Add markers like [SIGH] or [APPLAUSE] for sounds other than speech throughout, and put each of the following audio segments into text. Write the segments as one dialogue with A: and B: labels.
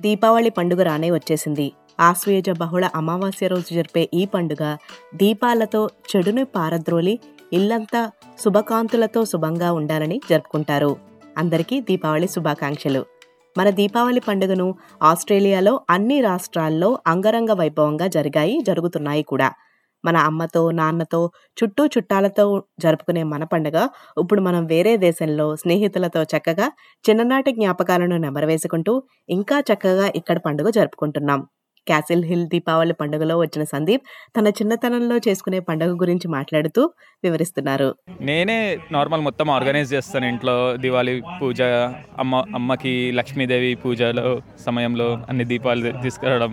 A: దీపావళి పండుగ రానే వచ్చేసింది. ఆశ్వయుజ బహుళ అమావాస్య రోజు జరిపే ఈ పండుగ దీపాలతో చెడుని పారద్రోలి ఇల్లంతా శుభకాంతులతో శుభంగా ఉండాలని జరుపుకుంటారు. అందరికీ దీపావళి శుభాకాంక్షలు. మన దీపావళి పండుగను ఆస్ట్రేలియాలో అన్ని రాష్ట్రాల్లో అంగరంగ వైభవంగా జరిగాయి జరుగుతున్నాయి కూడా. మన అమ్మతో నాన్నతో చుట్టూ చుట్టాలతో జరుపుకునే మన పండుగ. ఇప్పుడు మనం వేరే దేశంలో స్నేహితులతో చక్కగా చిన్ననాటి జ్ఞాపకాలను నెమరవేసుకుంటూ ఇంకా చక్కగా ఇక్కడ పండుగ జరుపుకుంటున్నాం. క్యాసిల్ హిల్ దీపావళి పండుగలో వచ్చిన సందీప్ తన చిన్నతనంలో చేసుకునే పండుగ గురించి మాట్లాడుతూ వివరిస్తున్నారు.
B: నేనే నార్మల్ మొత్తం ఆర్గనైజ్ చేస్తాను ఇంట్లో. దివాళీ పూజ అమ్మ అమ్మకి లక్ష్మీదేవి పూజలో సమయంలో అన్ని దీపాలు తీసుకురావడం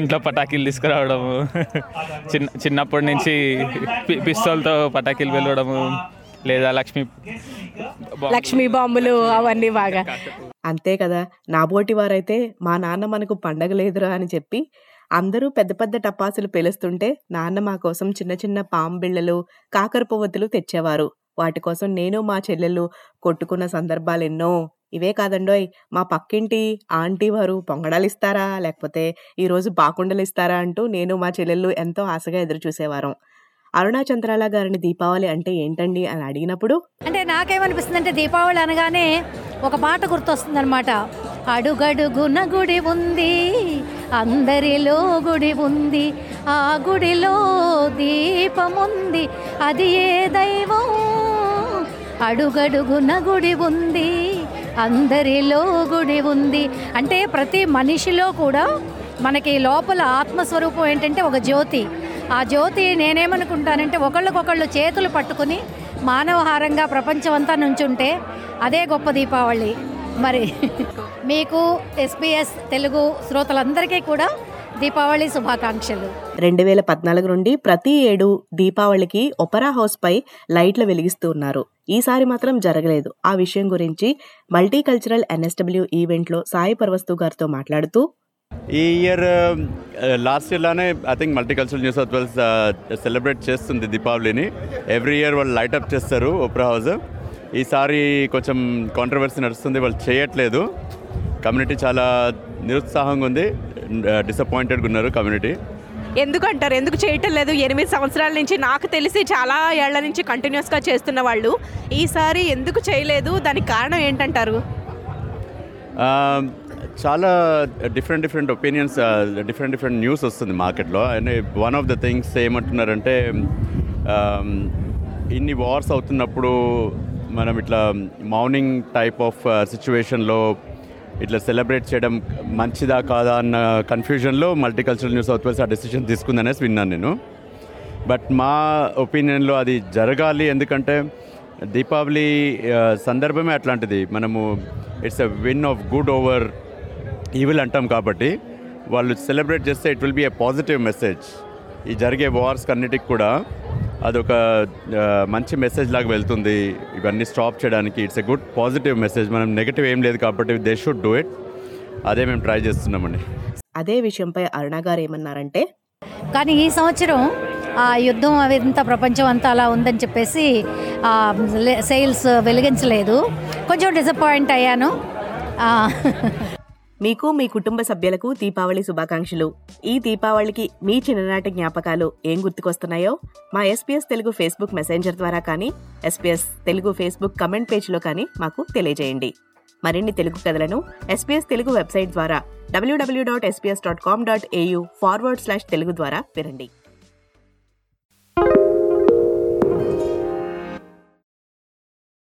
B: ఇంట్లో పటాకీలు తీసుకురావడం [LAUGHS] చిన్న చిన్నప్పటి నుంచి పిస్తోల్తో పటాకీలు వెళ్ళడము లేదా లక్ష్మీ
C: లక్ష్మీ బాంబులు అవన్నీ బాగా.
A: అంతే కదా! నాబోటి వారైతే మా నాన్న మనకు పండగ లేదురా అని చెప్పి అందరూ పెద్ద పెద్ద టపాసులు పేలుస్తుంటే నాన్న మా కోసం చిన్న చిన్న పాంబిళ్ళలు కాకర పువ్వతులు తెచ్చేవారు. వాటి కోసం నేను మా చెల్లెలు కొట్టుకున్న సందర్భాలు ఎన్నో ఇవే కాదండోయ్! మా పక్కింటి ఆంటీ వారు పొంగడాలు ఇస్తారా? లేకపోతే ఈరోజు బాకుండలు ఇస్తారా? అంటూ నేను మా చెల్లెళ్ళు ఎంతో ఆశగా ఎదురు చూసేవారం. అరుణా చంద్రాల గారిని దీపావళి అంటే ఏంటండి అని అడిగినప్పుడు
C: అంటే నాకేమనిపిస్తుంది అంటే దీపావళి అనగానే ఒక పాట గుర్తొస్తుంది అనమాట అడుగడుగున గుడి ఉంది అందరిలో గుడి ఉంది ఆ గుడిలో దీపముంది అది ఏ దైవం? అడుగడుగున గుడి ఉంది అందరిలో గుడి ఉంది. అంటే ప్రతి మనిషిలో కూడా మనకి లోపల ఆత్మస్వరూపం ఏంటంటే ఒక జ్యోతి. ఆ జ్యోతి నేనేమనుకుంటానంటే ఒకళ్ళకొకళ్ళు చేతులు పట్టుకుని మానవహారంగా ప్రపంచమంతా నుంచుంటే అదే గొప్ప దీపావళి. మరి మీకు ఎస్పీఎస్ తెలుగు శ్రోతలందరికీ కూడా దీపావళి శుభాకాంక్షలు.
A: రెండు వేల పద్నాలుగు నుండి ప్రతి ఏడు దీపావళికి ఒపెరా హౌస్ పై లైట్లు వెలిగిస్తూ ఉన్నారు. ఈసారి మాత్రం జరగలేదు. ఆ విషయం గురించి మల్టీకల్చరల్ ఎన్ఎస్డబ్ల్యూ ఈవెంట్లో సాయి పర్వస్తు గారితో మాట్లాడుతూ
D: ఈ year last ఇయర్లోనే I think multicultural New South Wales celebrate చేస్తుంది దీపావళిని. ఎవ్రీ ఇయర్ వాళ్ళు లైట్ అప్ చేస్తారు ఓపెరా హౌస్. ఈసారి కొంచెం కాంట్రవర్సీ నడుస్తుంది వాళ్ళు చేయట్లేదు. కమ్యూనిటీ చాలా నిరుత్సాహంగా ఉంది. డిసప్పాయింటెడ్గా ఉన్నారు కమ్యూనిటీ
E: ఎందుకంటారు? ఎందుకు చేయటం లేదు? ఎనిమిది సంవత్సరాల నుంచి నాకు తెలిసి చాలా ఏళ్ళ నుంచి కంటిన్యూస్గా చేస్తున్న వాళ్ళు. ఈసారి ఎందుకు చేయలేదు? దానికి కారణం ఏంటంటారు?
D: చాలా different different opinions different different news వస్తుంది మార్కెట్లో and one of the things ఏమంటున్నారంటే ఇన్ని వార్స్ అవుతున్నప్పుడు మనం ఇట్లా మౌనింగ్ టైప్ ఆఫ్ సిచ్యువేషన్లో ఇట్లా సెలబ్రేట్ చేయడం మంచిదా కాదా అన్న కన్ఫ్యూజన్లో మల్టీకల్చరల్ న్యూస్ సౌత్ వేల్స్ ఆ డెసిషన్ తీసుకుందనేసి విన్నాను నేను. బట్ మా ఒపీనియన్లో అది జరగాలి ఎందుకంటే దీపావళి uh, సందర్భమే అట్లాంటిది. మనము it's a win of good over evil అంటాం కాబట్టి వాళ్ళు సెలబ్రేట్ చేస్తే it will be a positive message ఈ జరిగే వార్స్ అన్నిటికి కూడా అదొక మంచి మెసేజ్ లాగా వెళ్తుంది. ఇవన్నీ స్టాప్ చేయడానికి it's a good positive message మనం నెగిటివ్ ఏం లేదు కాబట్టి దే షుడ్ డూ ఇట్ అదే మేము ట్రై చేస్తున్నామండి.
A: అదే విషయంపై అరుణ గారు ఏమన్నారంటే
C: కానీ ఈ సంవత్సరం ఆ యుద్ధం అవి ఇంత ప్రపంచం అంతా అలా ఉందని చెప్పేసి సేల్స్ వెలిగించలేదు. కొంచెం డిసప్పాయింట్ అయ్యాను.
A: మీకు మీ కుటుంబ సభ్యులకు దీపావళి శుభాకాంక్షలు. ఈ దీపావళికి మీ చిన్ననాటి జ్ఞాపకాలు ఏం గుర్తుకొస్తున్నాయో మా ఎస్పీఎస్ తెలుగు ఫేస్బుక్ మెసెంజర్ ద్వారా కానీ ఎస్పీఎస్ తెలుగు ఫేస్బుక్ కమెంట్ పేజ్లో కానీ మాకు తెలియజేయండి. మరిన్ని తెలుగు కథలను ఎస్పీఎస్ తెలుగు వెబ్సైట్ ద్వారా WW dot SBS dot com dot AU forward slash Telugu ద్వారా వినండి.